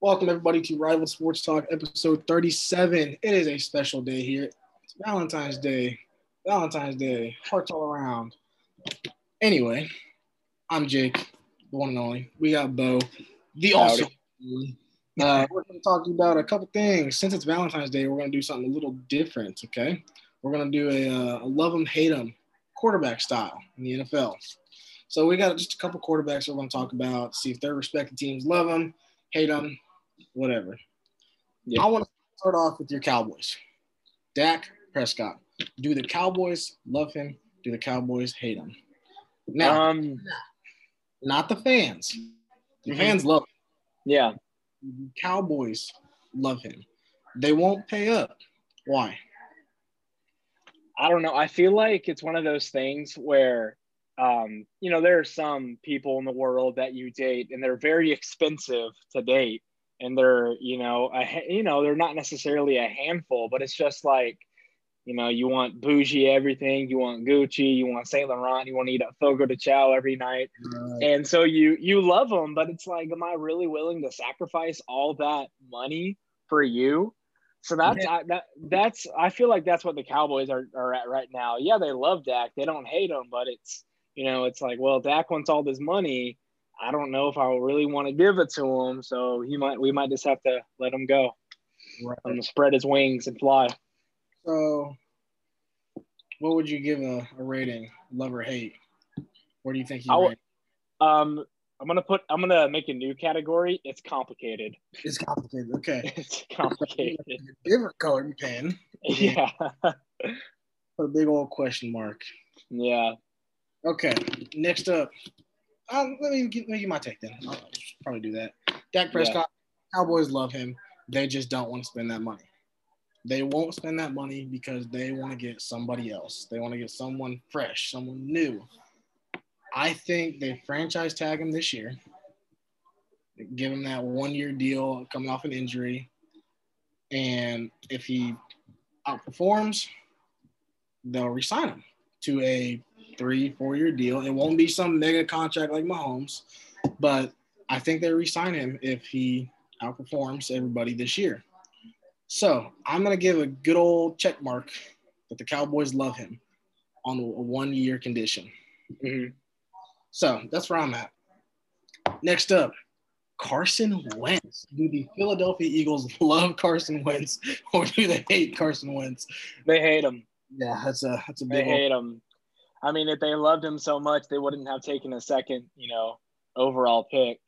Welcome everybody to Rival Sports Talk episode 37. It is a special day here. It's Valentine's Day. Valentine's Day. Hearts all around. Anyway, I'm Jake, the one and only. We got Bo, the also. Uh, we're going to talk about a couple things. Since it's Valentine's Day, we're going to do something a little different. Okay, we're going to do a, uh, a love them, hate them quarterback style in the NFL. So we got just a couple quarterbacks we're going to talk about. See if their respective teams love them, hate them, whatever. Yeah. I want to start off with your Cowboys. Dak Prescott. Do the Cowboys love him? Do the Cowboys hate him? Now, um, not the fans. The mm-hmm. fans love him. Yeah. Cowboys love him. They won't pay up. Why? I don't know. I feel like it's one of those things where, um, you know, there are some people in the world that you date and they're very expensive to date and they're you know a, you know they're not necessarily a handful but it's just like you know you want bougie everything you want gucci you want saint laurent you want to eat at fogo de chao every night. Right. and so you you love them but it's like am i really willing to sacrifice all that money for you? So that's I, that that's i feel like that's what the cowboys are, are at right now. Yeah they love dak they don't hate him but it's you know it's like well dak wants all this money I don't know if I really want to give it to him. So he might, we might just have to let him go. Right. Let him spread his wings and fly. So, what would you give a, a rating, love or hate? Where do you think you Um, I'm gonna put. I'm gonna make a new category. It's complicated. It's complicated. Okay. it's complicated. Different colored pen. Yeah. A big old question mark. Yeah. Okay. Next up, um, let me give, let me give my take then. I'll probably do that. Dak Prescott, yeah. Cowboys love him. They just don't want to spend that money. They won't spend that money because they want to get somebody else. They want to get someone fresh, someone new. I think they franchise tag him this year. Give him that one year deal coming off an injury. And if he outperforms, they'll resign him to a three, four year deal. It won't be some mega contract like Mahomes, but I think they resign him if he outperforms everybody this year. So I'm gonna give a good old check mark that the Cowboys love him on a one year condition. Mm-hmm. So that's where I'm at. Next up, Carson Wentz. Do the Philadelphia Eagles love Carson Wentz or do they hate Carson Wentz? They hate him. Yeah, that's a that's a big. They hate him. I mean, if they loved him so much, they wouldn't have taken a second, you know, overall pick.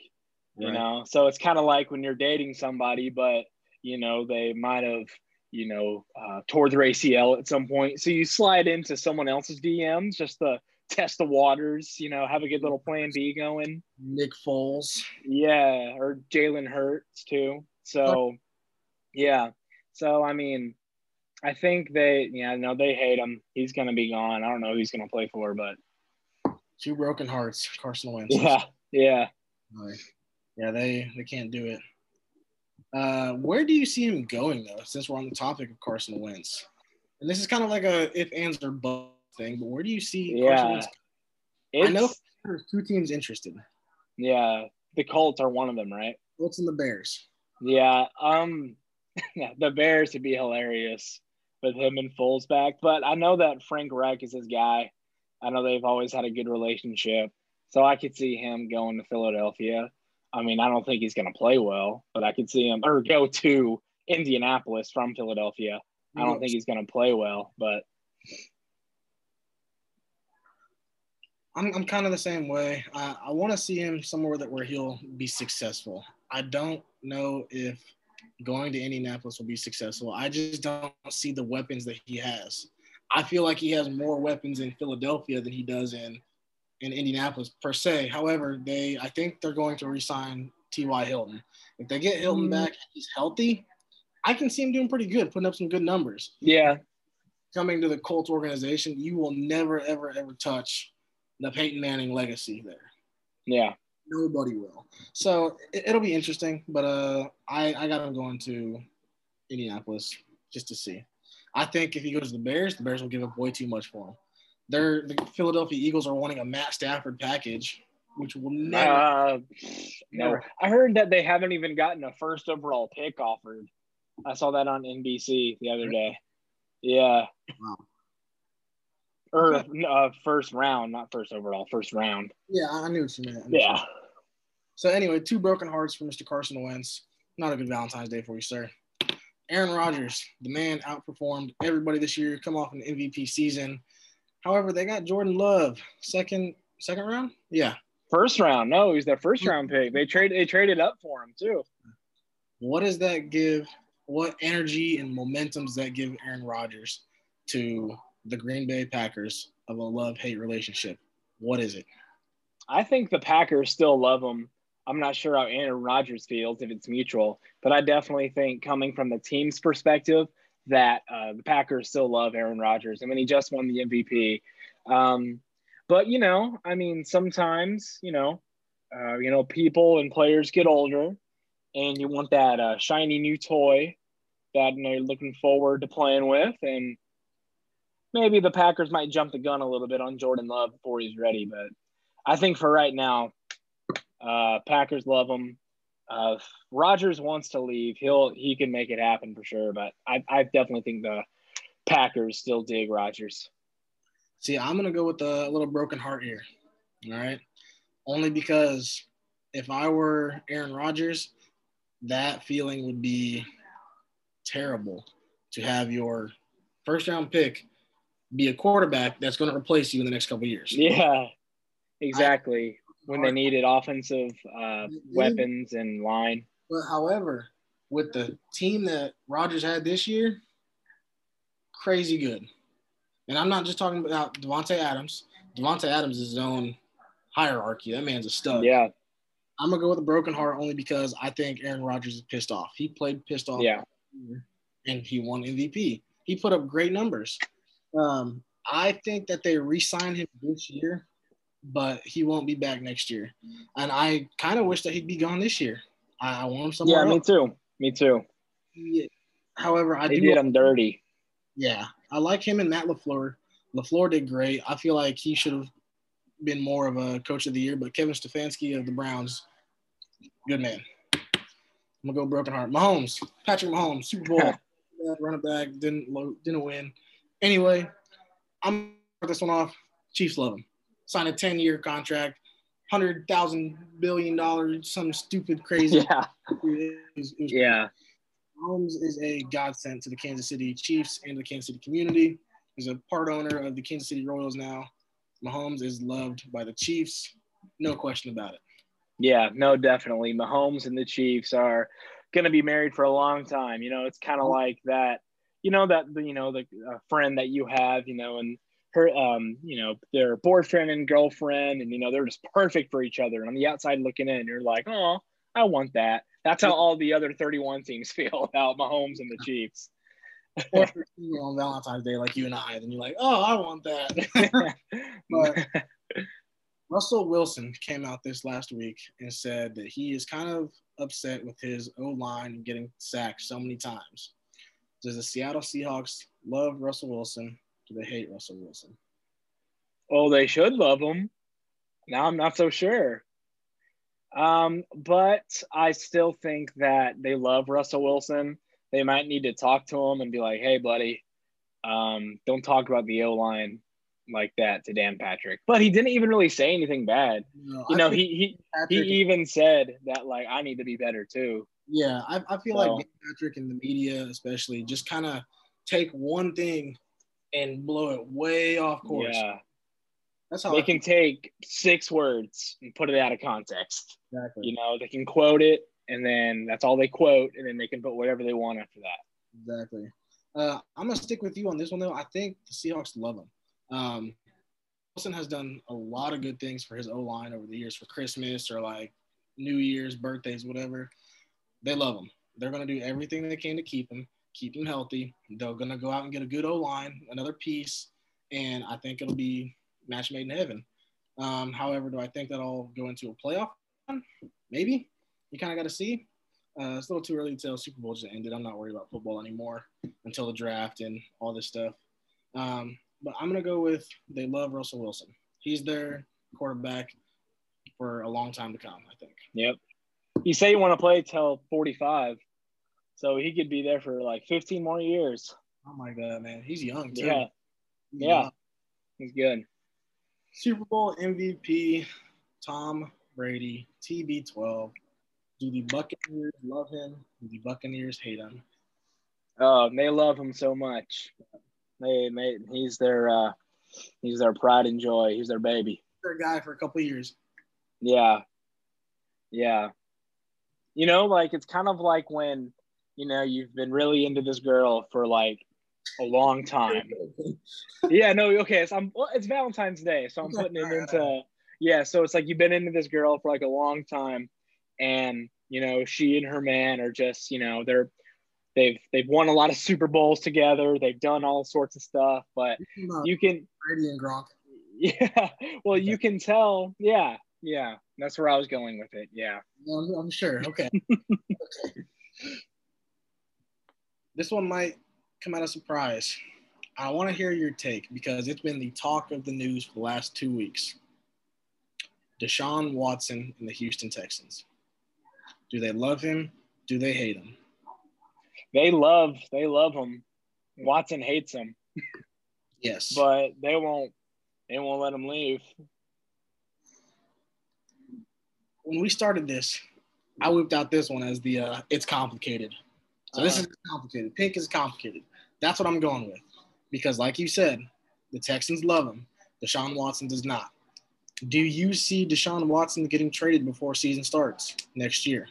You right. know, so it's kind of like when you're dating somebody, but you know they might have, you know, uh, tore their ACL at some point, so you slide into someone else's DMs just to test the waters. You know, have a good little plan B going. Nick Foles. Yeah, or Jalen Hurts too. So, yeah. So I mean, I think they, yeah, no, they hate him. He's gonna be gone. I don't know who he's gonna play for, but two broken hearts, Carson Wentz. Yeah, yeah, yeah. They they can't do it. Uh, where do you see him going though? Since we're on the topic of Carson Wentz, and this is kind of like a if ands or but thing, but where do you see? Yeah, I know there's two teams interested. Yeah, the Colts are one of them, right? Colts and the Bears. Yeah, um, the Bears would be hilarious with him and Foles back. But I know that Frank Reich is his guy. I know they've always had a good relationship. So I could see him going to Philadelphia. I mean, I don't think he's going to play well, but I could see him or go to Indianapolis from Philadelphia. I don't think he's going to play well, but I'm, I'm kind of the same way. I, I want to see him somewhere that where he'll be successful. I don't know if going to Indianapolis will be successful. I just don't see the weapons that he has. I feel like he has more weapons in Philadelphia than he does in in Indianapolis per se. However, they I think they're going to resign T.Y. Hilton. If they get Hilton mm. back and he's healthy, I can see him doing pretty good, putting up some good numbers. Yeah. Coming to the Colts organization, you will never, ever, ever touch the Peyton Manning legacy there. Yeah. Nobody will. So it, will be interesting, but uh, I I got him going to Indianapolis just to see. I think if he goes to the Bears, the Bears will give up way too much for him. They're the Philadelphia Eagles are wanting a Matt Stafford package, which will never. Uh, no, I heard that they haven't even gotten a first overall pick offered. I saw that on NBC the other day. Yeah. Wow. Or uh, first round, not first overall, first round. Yeah, I knew what you meant. Yeah. So anyway, two broken hearts for Mr. Carson Wentz. Not a good Valentine's Day for you, sir. Aaron Rodgers, the man outperformed everybody this year, come off an MVP season. However, they got Jordan Love, second second round. Yeah, first round. No, he's their first round pick. They trade they traded up for him too. What does that give? What energy and momentum does that give Aaron Rodgers to the Green Bay Packers of a love hate relationship? What is it? I think the Packers still love him I'm not sure how Aaron Rodgers feels if it's mutual, but I definitely think coming from the team's perspective that uh, the Packers still love Aaron Rodgers. I mean, he just won the MVP. Um, but you know, I mean, sometimes you know, uh, you know, people and players get older, and you want that uh, shiny new toy that you know, you're looking forward to playing with, and maybe the Packers might jump the gun a little bit on Jordan Love before he's ready. But I think for right now, uh, Packers love him. Uh, Rodgers wants to leave. He'll he can make it happen for sure. But I, I definitely think the Packers still dig Rodgers. See, I'm gonna go with a little broken heart here. All right, only because if I were Aaron Rodgers, that feeling would be terrible to have your first round pick be a quarterback that's going to replace you in the next couple years. Yeah, exactly when they needed offensive uh, weapons and line. But however, with the team that Rodgers had this year, crazy good. And I'm not just talking about Davante Adams. Davante Adams is his own hierarchy. That man's a stud. Yeah. I'm gonna go with a broken heart only because I think Aaron Rodgers is pissed off. He played pissed off. Yeah. And he won MVP. He put up great numbers. Um, I think that they re-signed him this year but he won't be back next year. And I kind of wish that he'd be gone this year. I, I want him somewhere. Yeah, me too. Me too. Yeah. However, I they do. did him dirty. Yeah, I like him and Matt LaFleur. LaFleur did great. I feel like he should have been more of a coach of the year, but Kevin Stefanski of the Browns, good man. I'm gonna go broken heart. Mahomes, Patrick Mahomes, Super Bowl, running back, didn't didn't win. Anyway, I'm this one off. Chiefs love him sign a 10 year contract, hundred thousand billion dollars, some stupid crazy. Yeah. It was, it was yeah. Mahomes is a godsend to the Kansas City Chiefs and the Kansas City community. He's a part owner of the Kansas City Royals now. Mahomes is loved by the Chiefs, no question about it. Yeah, no, definitely. Mahomes and the Chiefs are going to be married for a long time. You know, it's kind of like that. You know that you know the uh, friend that you have. You know, and her um you know their boyfriend and girlfriend and you know they're just perfect for each other. And on the outside looking in you're like oh i want that. That's how all the other 31 teams feel about mahomes and the chiefs. Or on valentine's day like you and i then you're like oh i want that. But russell wilson came out this last week and said that he is kind of upset with his o line getting sacked so many times. Does the seattle seahawks love russell wilson they hate Russell Wilson? Oh, they should love him. Now I'm not so sure. Um, but I still think that they love Russell Wilson. They might need to talk to him and be like, "Hey, buddy, um, don't talk about the O line like that to Dan Patrick." But he didn't even really say anything bad. No, you know, he he he even said that like I need to be better too. Yeah, I, I feel so. like Patrick and the media, especially, just kind of take one thing and blow it way off course. Yeah. That's how they I can take six words and put it out of context. Exactly. You know, they can quote it and then that's all they quote, and then they can put whatever they want after that. Exactly. Uh, I'm gonna stick with you on this one though. I think the Seahawks love him. Um, Wilson has done a lot of good things for his O line over the years for Christmas or like New Year's, birthdays, whatever. They love him. They're gonna do everything they can to keep him keep him healthy. They're gonna go out and get a good O line, another piece, and I think it'll be match made in heaven. Um, however, do I think that I'll go into a playoff? Maybe. You kind of got to see. Uh, it's a little too early to tell. Super Bowl just ended. I'm not worried about football anymore until the draft and all this stuff. Um, but I'm gonna go with they love Russell Wilson. He's their quarterback for a long time to come. I think. Yep. You say you want to play till 45, so he could be there for like 15 more years. Oh my god, man, he's young too. Yeah. He's Yeah. young. He's good. Super Bowl MVP, Tom Brady, TB12. Do the Buccaneers love him? Do the Buccaneers hate him? Oh, they love him so much. They, they, he's their, uh, he's their pride and joy. He's their baby. They're guy for a couple years. Yeah. Yeah. You know, like it's kind of like when, you know, you've been really into this girl for like a long time. yeah, no, okay. So I'm well, it's Valentine's Day, so I'm putting it into yeah, so it's like you've been into this girl for like a long time and you know, she and her man are just, you know, they're they've they've won a lot of Super Bowls together, they've done all sorts of stuff, but you can uh, Brady and Gronk. yeah, well you can tell, yeah, yeah. That's where I was going with it. Yeah. I'm, I'm sure. Okay. okay. This one might come out of surprise. I want to hear your take because it's been the talk of the news for the last two weeks. Deshaun Watson and the Houston Texans. Do they love him? Do they hate him? They love they love him. Watson hates him, Yes. but they won't they won't let him leave. when we started this, I whipped out this one as the uh, it's complicated. So this is complicated. Pink is complicated. That's what I'm going with. Because like you said, the Texans love him. Deshaun Watson does not. Do you see Deshaun Watson getting traded before season starts next year?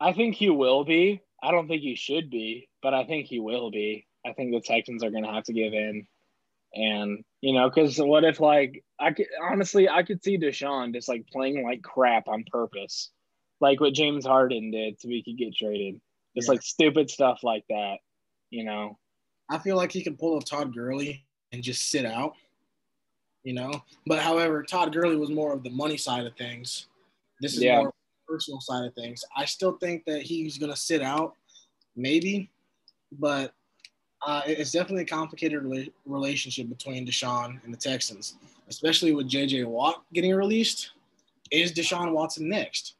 I think he will be. I don't think he should be, but I think he will be. I think the Texans are going to have to give in. And, you know, because what if, like, I could honestly, I could see Deshaun just like playing like crap on purpose, like what James Harden did so he could get traded. Just Yeah. like stupid stuff like that, you know? I feel like he can pull a Todd Gurley and just sit out, you know. But however, Todd Gurley was more of the money side of things. This is Yeah. more personal side of things. I still think that he's gonna sit out, maybe, but uh, it's definitely a complicated rela- relationship between Deshaun and the Texans, especially with J.J. Watt getting released. Is Deshaun Watson next?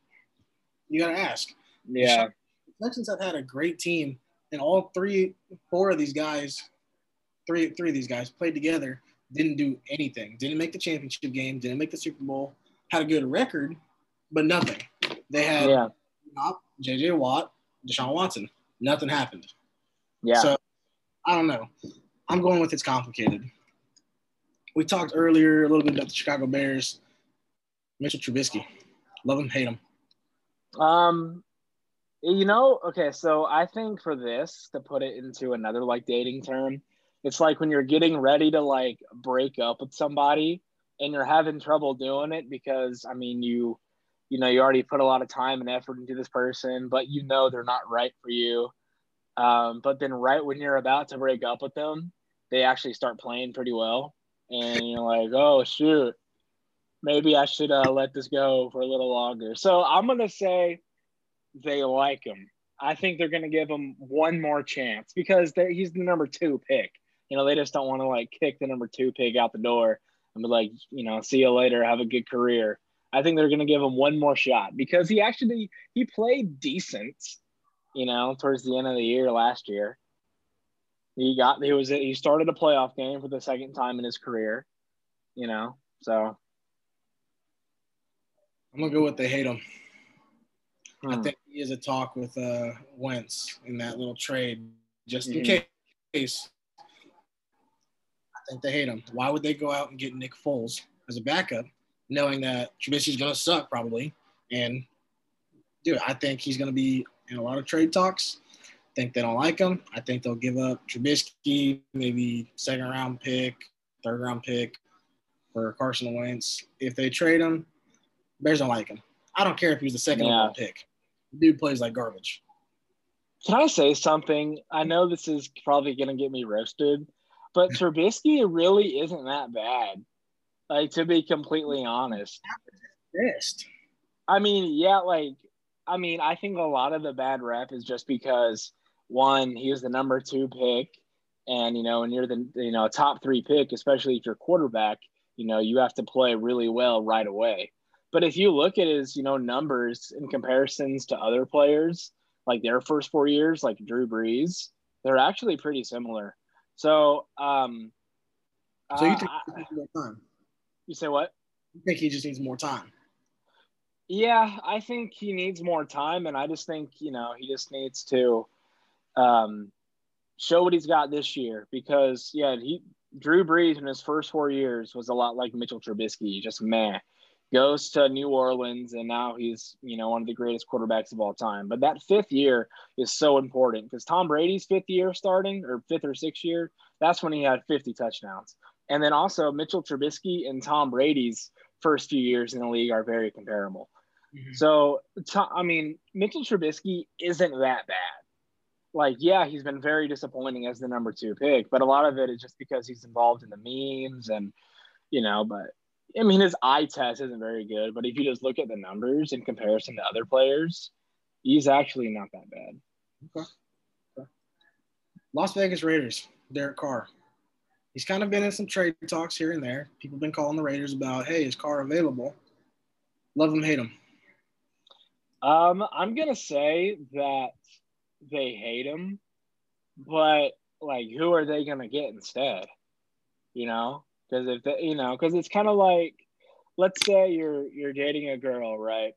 You gotta ask. Yeah. The Texans have had a great team, and all three, four of these guys, three, three of these guys played together, didn't do anything. Didn't make the championship game. Didn't make the Super Bowl. Had a good record, but nothing. They had Yeah. J.J. Watt, Deshaun Watson. Nothing happened. Yeah. So I don't know. I'm going with it's complicated. We talked earlier a little bit about the Chicago Bears. Mitchell Trubisky. Love him, hate him. Um, you know, okay, so I think for this to put it into another like dating term, it's like when you're getting ready to like break up with somebody and you're having trouble doing it because I mean you you know you already put a lot of time and effort into this person, but you know they're not right for you. Um, but then right when you're about to break up with them, they actually start playing pretty well, and you're like, oh shoot, maybe I should uh, let this go for a little longer. So I'm gonna say they like him. I think they're gonna give him one more chance because he's the number two pick. You know, they just don't want to like kick the number two pick out the door and be like, you know, see you later, have a good career. I think they're gonna give him one more shot because he actually he played decent. You know, towards the end of the year last year, he got he was he started a playoff game for the second time in his career. You know, so I'm gonna go with they hate him. I hmm. think he is a talk with uh, Wentz in that little trade, just in Mhm. case. I think they hate him. Why would they go out and get Nick Foles as a backup, knowing that Trubisky's gonna suck probably? And dude, I think he's gonna be in a lot of trade talks. I think they don't like him. I think they'll give up Trubisky, maybe second round pick, third round pick for Carson Wentz. If they trade him, Bears don't like him. I don't care if he was the second Yeah. overall pick. Dude plays like garbage. Can I say something? I know this is probably going to get me roasted, but Trubisky really isn't that bad. Like, to be completely honest. Best. I mean, yeah, like, I mean, I think a lot of the bad rep is just because, one, he was the number two pick. And, you know, when you're the, you know, top three pick, especially if you're quarterback, you know, you have to play really well right away. But if you look at his, you know, numbers in comparisons to other players, like their first four years, like Drew Brees, they're actually pretty similar. So, um, so you think uh, more time? You say what? You think he just needs more time? Yeah, I think he needs more time, and I just think you know he just needs to um, show what he's got this year because yeah, he Drew Brees in his first four years was a lot like Mitchell Trubisky, just man goes to New Orleans and now he's, you know, one of the greatest quarterbacks of all time. But that fifth year is so important because Tom Brady's fifth year starting or fifth or sixth year, that's when he had 50 touchdowns. And then also Mitchell Trubisky and Tom Brady's first few years in the league are very comparable. Mm-hmm. So, I mean, Mitchell Trubisky isn't that bad. Like, yeah, he's been very disappointing as the number two pick, but a lot of it is just because he's involved in the memes and, you know, but I mean, his eye test isn't very good, but if you just look at the numbers in comparison to other players, he's actually not that bad. Okay. okay. Las Vegas Raiders, Derek Carr. He's kind of been in some trade talks here and there. People have been calling the Raiders about, hey, is Carr available? Love him, hate him. Um, I'm gonna say that they hate him, but like, who are they gonna get instead? You know, because if the, you know, because it's kind of like, let's say you're you're dating a girl, right?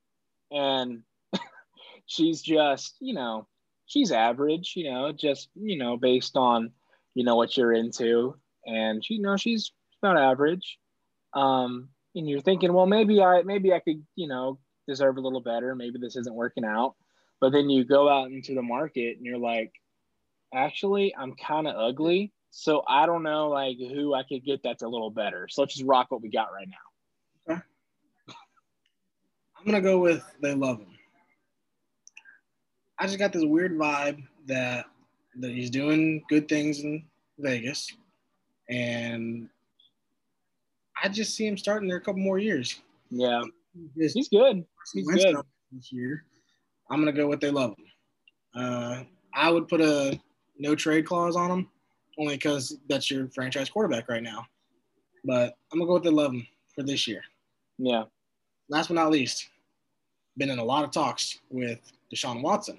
And she's just, you know, she's average, you know, just you know, based on you know what you're into, and she, you know, she's not average. Um, and you're thinking, well, maybe I maybe I could, you know, deserve a little better. Maybe this isn't working out. But then you go out into the market and you're like, actually, I'm kind of ugly. So I don't know like who I could get that's a little better. So let's just rock what we got right now. Okay. I'm gonna go with they love him. I just got this weird vibe that that he's doing good things in Vegas, and I just see him starting there a couple more years. Yeah, he's, he's good. He's good this year. I'm gonna go with they love him. Uh, I would put a no trade clause on him only because that's your franchise quarterback right now. But I'm gonna go with the 11 for this year. Yeah. Last but not least, been in a lot of talks with Deshaun Watson,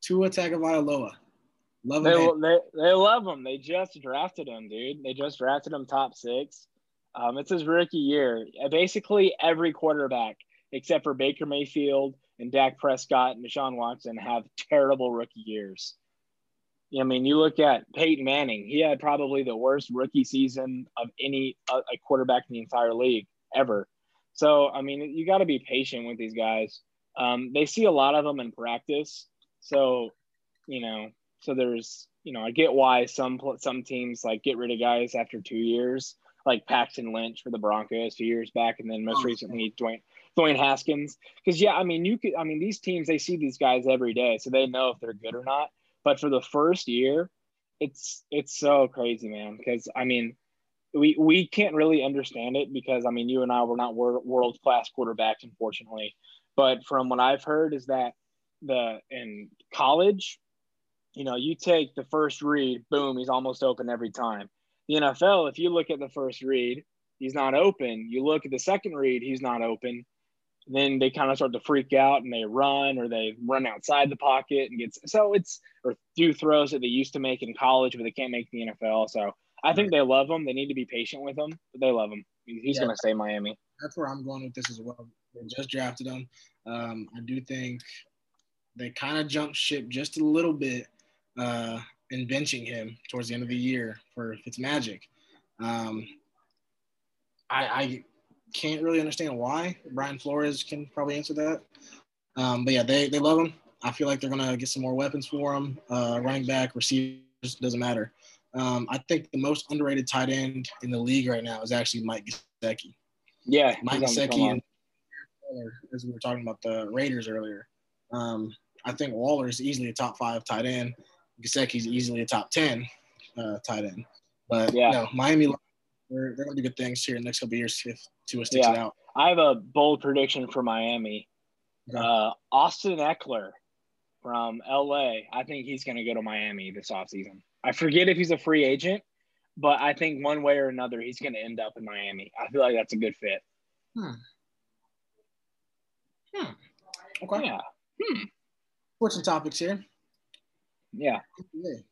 Tua Tagovailoa. Love they, him. They, they love him. They just drafted him, dude. They just drafted him top six. Um, it's his rookie year. Basically, every quarterback except for Baker Mayfield and Dak Prescott and Deshaun Watson have terrible rookie years. I mean, you look at Peyton Manning, he had probably the worst rookie season of any uh, a quarterback in the entire league ever. So, I mean, you got to be patient with these guys. Um, they see a lot of them in practice. So, you know, so there's, you know, I get why some some teams like get rid of guys after two years, like Paxton Lynch for the Broncos two years back, and then most recently Dwayne Dwayne Haskins. Because yeah, I mean, you could, I mean, these teams they see these guys every day, so they know if they're good or not. But for the first year, it's it's so crazy, man. Because I mean, we we can't really understand it because I mean, you and I were not world class quarterbacks, unfortunately. But from what I've heard, is that the in college, you know, you take the first read, boom, he's almost open every time. The NFL, if you look at the first read, he's not open. You look at the second read, he's not open then they kind of start to freak out and they run or they run outside the pocket and get so it's or do throws that they used to make in college but they can't make the NFL. So I think they love him. They need to be patient with him, but they love him. He's yeah, going to stay Miami. That's where I'm going with this as well. They just drafted him. Um, I do think they kind of jumped ship just a little bit uh, in benching him towards the end of the year for Fitzmagic. Um, I, I can't really understand why. Brian Flores can probably answer that. Um, but yeah, they, they love him. I feel like they're going to get some more weapons for him. Uh, running back, receivers, doesn't matter. Um, I think the most underrated tight end in the league right now is actually Mike Gesicki. Yeah, Mike Gesicki and as we were talking about the Raiders earlier. Um, I think Waller is easily a top five tight end. Gesicki's easily a top ten uh, tight end. But yeah, no, Miami they're, they're going to do good things here in the next couple years if Tua sticks yeah. it out. I have a bold prediction for Miami. Okay. Uh, Austin Ekeler from LA. I think he's going to go to Miami this offseason. I forget if he's a free agent, but I think one way or another he's going to end up in Miami. I feel like that's a good fit. Hmm. Hmm. Okay. Yeah. Hmm. Switching topics here. Yeah. NBA.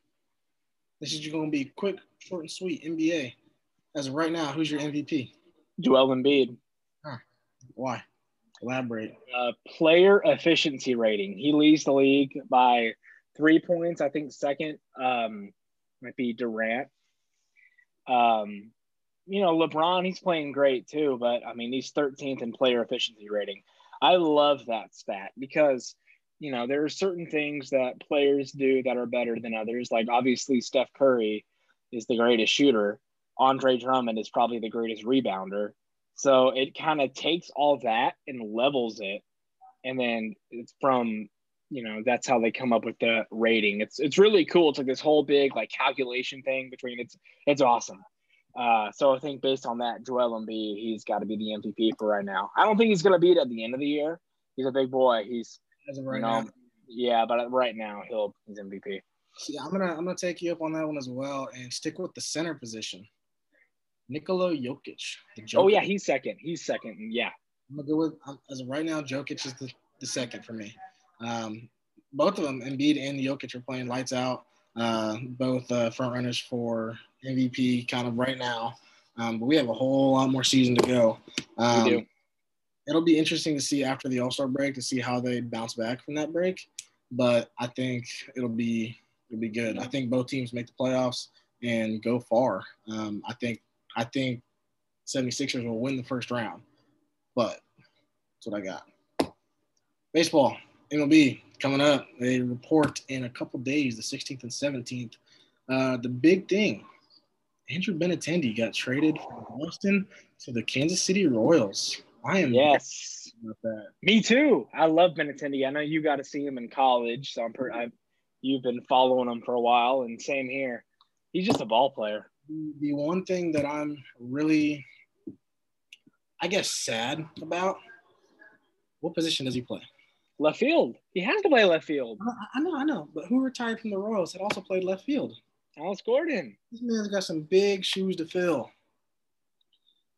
This is going to be quick, short, and sweet. NBA. As of right now, who's your MVP? Joel Embiid. Why? Elaborate. Uh, player efficiency rating. He leads the league by three points. I think second um, might be Durant. Um, you know, LeBron, he's playing great too, but I mean, he's 13th in player efficiency rating. I love that stat because, you know, there are certain things that players do that are better than others. Like, obviously, Steph Curry is the greatest shooter, Andre Drummond is probably the greatest rebounder. So it kind of takes all that and levels it. And then it's from, you know, that's how they come up with the rating. It's it's really cool. It's like this whole big like calculation thing between it's it's awesome. Uh, so I think based on that, Joel Embiid, he's got to be the MVP for right now. I don't think he's going to be it at the end of the year. He's a big boy. He's As right you know, now. yeah, but right now he'll he's MVP. Yeah, I'm gonna I'm gonna take you up on that one as well and stick with the center position. Nikola Jokic. The Oh yeah, he's second. He's second. Yeah, I'm gonna go with um, as of right now. Jokic is the, the second for me. Um, both of them, Embiid and Jokic, are playing lights out. Uh, both uh, front runners for MVP, kind of right now. Um, but we have a whole lot more season to go. Um, we do. It'll be interesting to see after the All Star break to see how they bounce back from that break. But I think it'll be it'll be good. I think both teams make the playoffs and go far. Um, I think I think 76ers will win the first round. But that's what I got. Baseball, MLB coming up. They report in a couple days, the 16th and 17th. Uh, the big thing, Andrew Benintendi got traded from Boston to the Kansas City Royals. I am Yes. about that. Me too. I love Benintendi. I know you got to see him in college, so I'm per- I've you've been following him for a while, and same here. He's just a ball player. The, the one thing that I'm really, I guess, sad about. What position does he play? Left field. He has to play left field. I- I know, I know, but who retired from the Royals had also played left field? Alex Gordon. This man's got some big shoes to fill.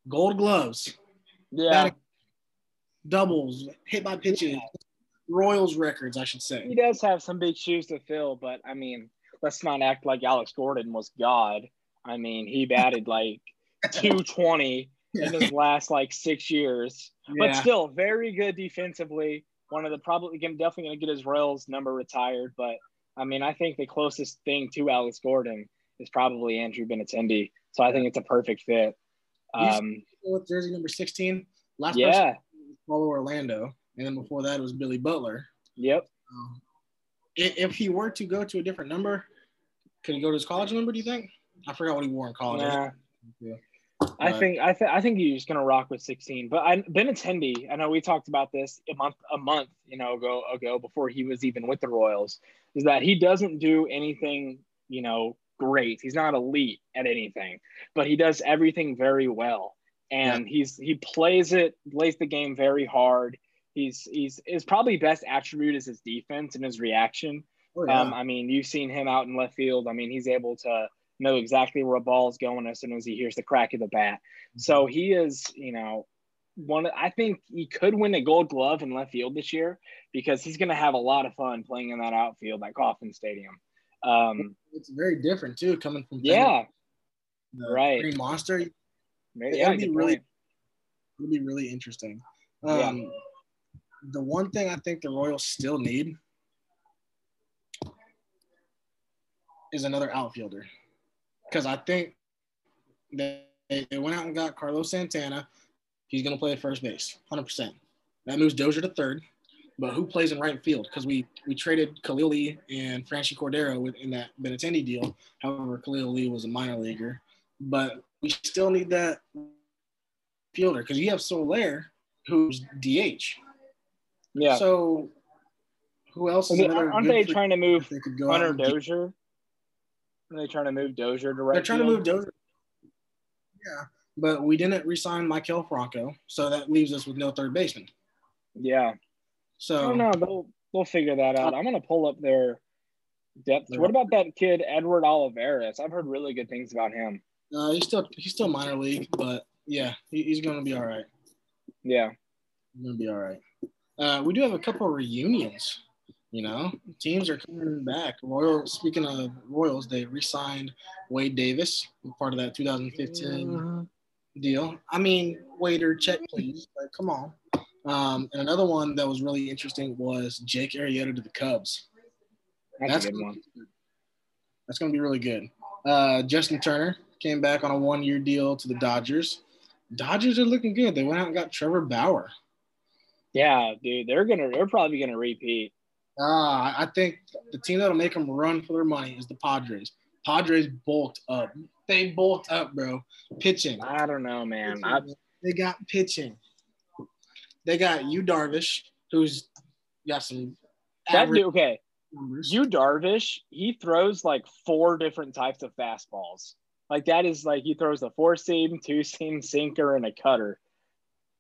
Gold gloves, Yeah. batting, doubles, hit by pitches, Royals records, I should say. He does have some big shoes to fill, but I mean, let's not act like Alex Gordon was God. I mean, he batted like 220 in his last like six years, but still very good defensively. One of the probably definitely going to get his Royals number retired, but I mean, I think the closest thing to Alex Gordon is probably Andrew Benintendi. So I think it's a perfect fit. Um, with jersey number 16. Last yeah. was Paulo Orlando, and then before that it was Billy Butler. Yep. Um, if he were to go to a different number, could he go to his college number? Do you think? I forgot what he wore in college. Yeah. I think I think I think he's gonna rock with 16. But I Benintendi, I know we talked about this a month a month you know ago ago before he was even with the Royals, is that he doesn't do anything you know great. He's not elite at anything, but he does everything very well, and he's he plays it plays the game very hard. He's he's his probably best attribute is his defense and his reaction. Oh, yeah. Um, I mean, you've seen him out in left field. I mean, he's able to know exactly where a ball is going as soon as he hears the crack of the bat. So he is, you know, one. I think he could win a Gold Glove in left field this year because he's going to have a lot of fun playing in that outfield at Kauffman Stadium. Um, it's very different too, coming from yeah, the right. Green Monster. maybe, It'll yeah, be really-. It'll be really interesting. Yeah. Um, The one thing I think the Royals still need is another outfielder, because I think they they went out and got Carlos Santana. He's going to play at first base, hundred percent. That moves Dozier to third, but who plays in right field? Because we we traded Khalil Lee and Franchy Cordero in that Benintendi deal. However, Khalil Lee was a minor leaguer, but we still need that fielder because you have Soler, who's DH. Yeah. So who else? I mean, aren't they trying to move agent they could go out Hunter? Dozier? Are they trying to move Dozier to right? They're trying to move Dozier. Yeah, but we didn't resign Maikel Franco, so that leaves us with no third baseman. Yeah. So know. They'll they'll figure that out. I'm gonna pull up their depth. What about that kid Edward Olivares? I've heard really good things about him. uh, he's still he's still minor league, but yeah, he, he's going to be all right. Yeah. He's going to be all right. Uh, we do have a couple of reunions. You know, teams are coming back. Royal. Speaking of Royals, they re-signed Wade Davis, part of that 2015 deal. I mean, waiter, check please. Like, come on. Um, and another one that was really interesting was Jake Arrieta to the Cubs. That's, That's a good one. That's going to be really good. Uh, Justin Turner came back on a one-year deal to the Dodgers. Dodgers are looking good. They went out and got Trevor Bauer. Yeah, dude, they're gonna they're probably gonna repeat. Uh, I think the team that'll make them run for their money is the Padres. Padres bulked up. They bulked up, bro. Pitching. I don't know, man. They got pitching. They got Yu Darvish, who's got some. That dude, okay. Numbers. Yu Darvish, he throws like four different types of fastballs. Like that is like he throws a four seam, two seam, sinker, and a cutter,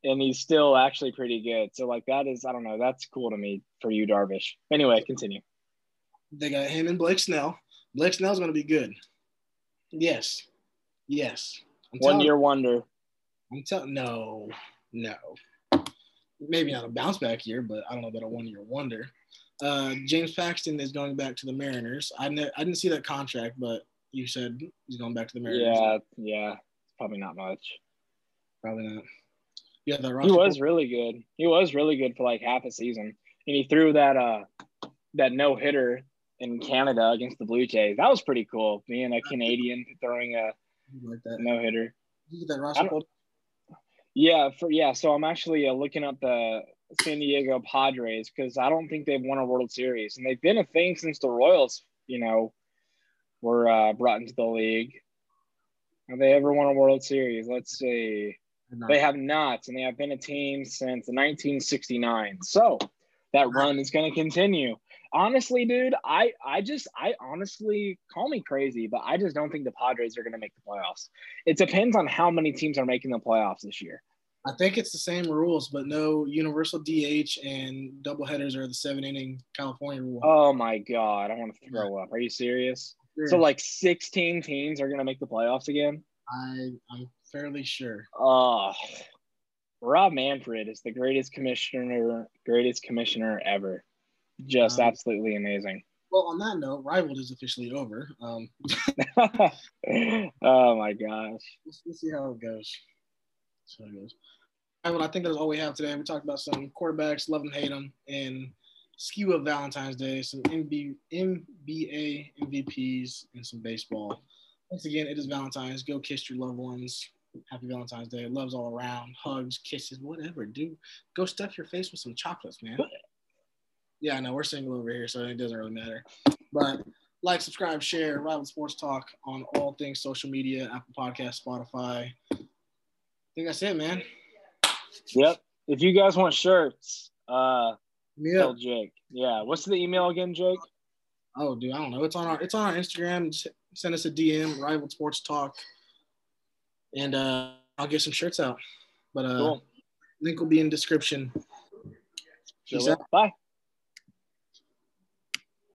and he's still actually pretty good. So like that is I don't know that's cool to me for Yu Darvish. Anyway, continue. They got him and Blake Snell. Blake Snell's gonna be good. Yes, yes. I'm One year wonder. I'm telling no, no. Maybe not a bounce back year, but I don't know about a one year wonder. Uh, James Paxton is going back to the Mariners. I, ne- I didn't see that contract, but you said he's going back to the Mariners. Yeah, yeah, probably not much. Probably not. Yeah, the he was really good. He was really good for like half a season, and he threw that uh that no hitter in Canada against the Blue Jays. That was pretty cool. Being a Canadian throwing a like no hitter. Yeah, for yeah. So I'm actually uh, looking up the San Diego Padres because I don't think they've won a World Series, and they've been a thing since the Royals, you know, were uh, brought into the league. Have they ever won a World Series? Let's see. They have not, and they have been a team since 1969. So that run is going to continue. Honestly, dude, I I just I honestly call me crazy, but I just don't think the Padres are going to make the playoffs. It depends on how many teams are making the playoffs this year. I think it's the same rules, but no universal DH and doubleheaders are the seven inning California rule. Oh my god, I want to throw up. Are you serious? So like 16 teams are gonna make the playoffs again? I I'm fairly sure. Oh, Rob Manfred is the greatest commissioner, greatest commissioner ever. Just um, absolutely amazing. Well, on that note, Rivaled is officially over. Um, oh my gosh. Let's, let's see how it goes. So it goes. Well, I think that's all we have today. We talked about some quarterbacks, love them, hate them, and skew of Valentine's Day, some NBA, NBA MVPs, and some baseball. Once again, it is Valentine's. Go kiss your loved ones. Happy Valentine's Day. Loves all around. Hugs, kisses, whatever. Do go stuff your face with some chocolates, man. Yeah, I know we're single over here, so it doesn't really matter. But like, subscribe, share, Rival Sports Talk on all things social media, Apple Podcast, Spotify, I think that's it, man. Yep. If you guys want shirts, uh, yeah. tell Jake. Yeah. What's the email again, Jake? Oh, dude, I don't know. It's on our it's on our Instagram. Just send us a DM, Rival Sports Talk, and uh, I'll get some shirts out. But uh, cool. link will be in description. Peace Bye.